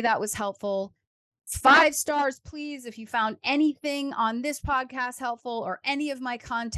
that was helpful. Five stars, please, if you found anything on this podcast helpful or any of my content.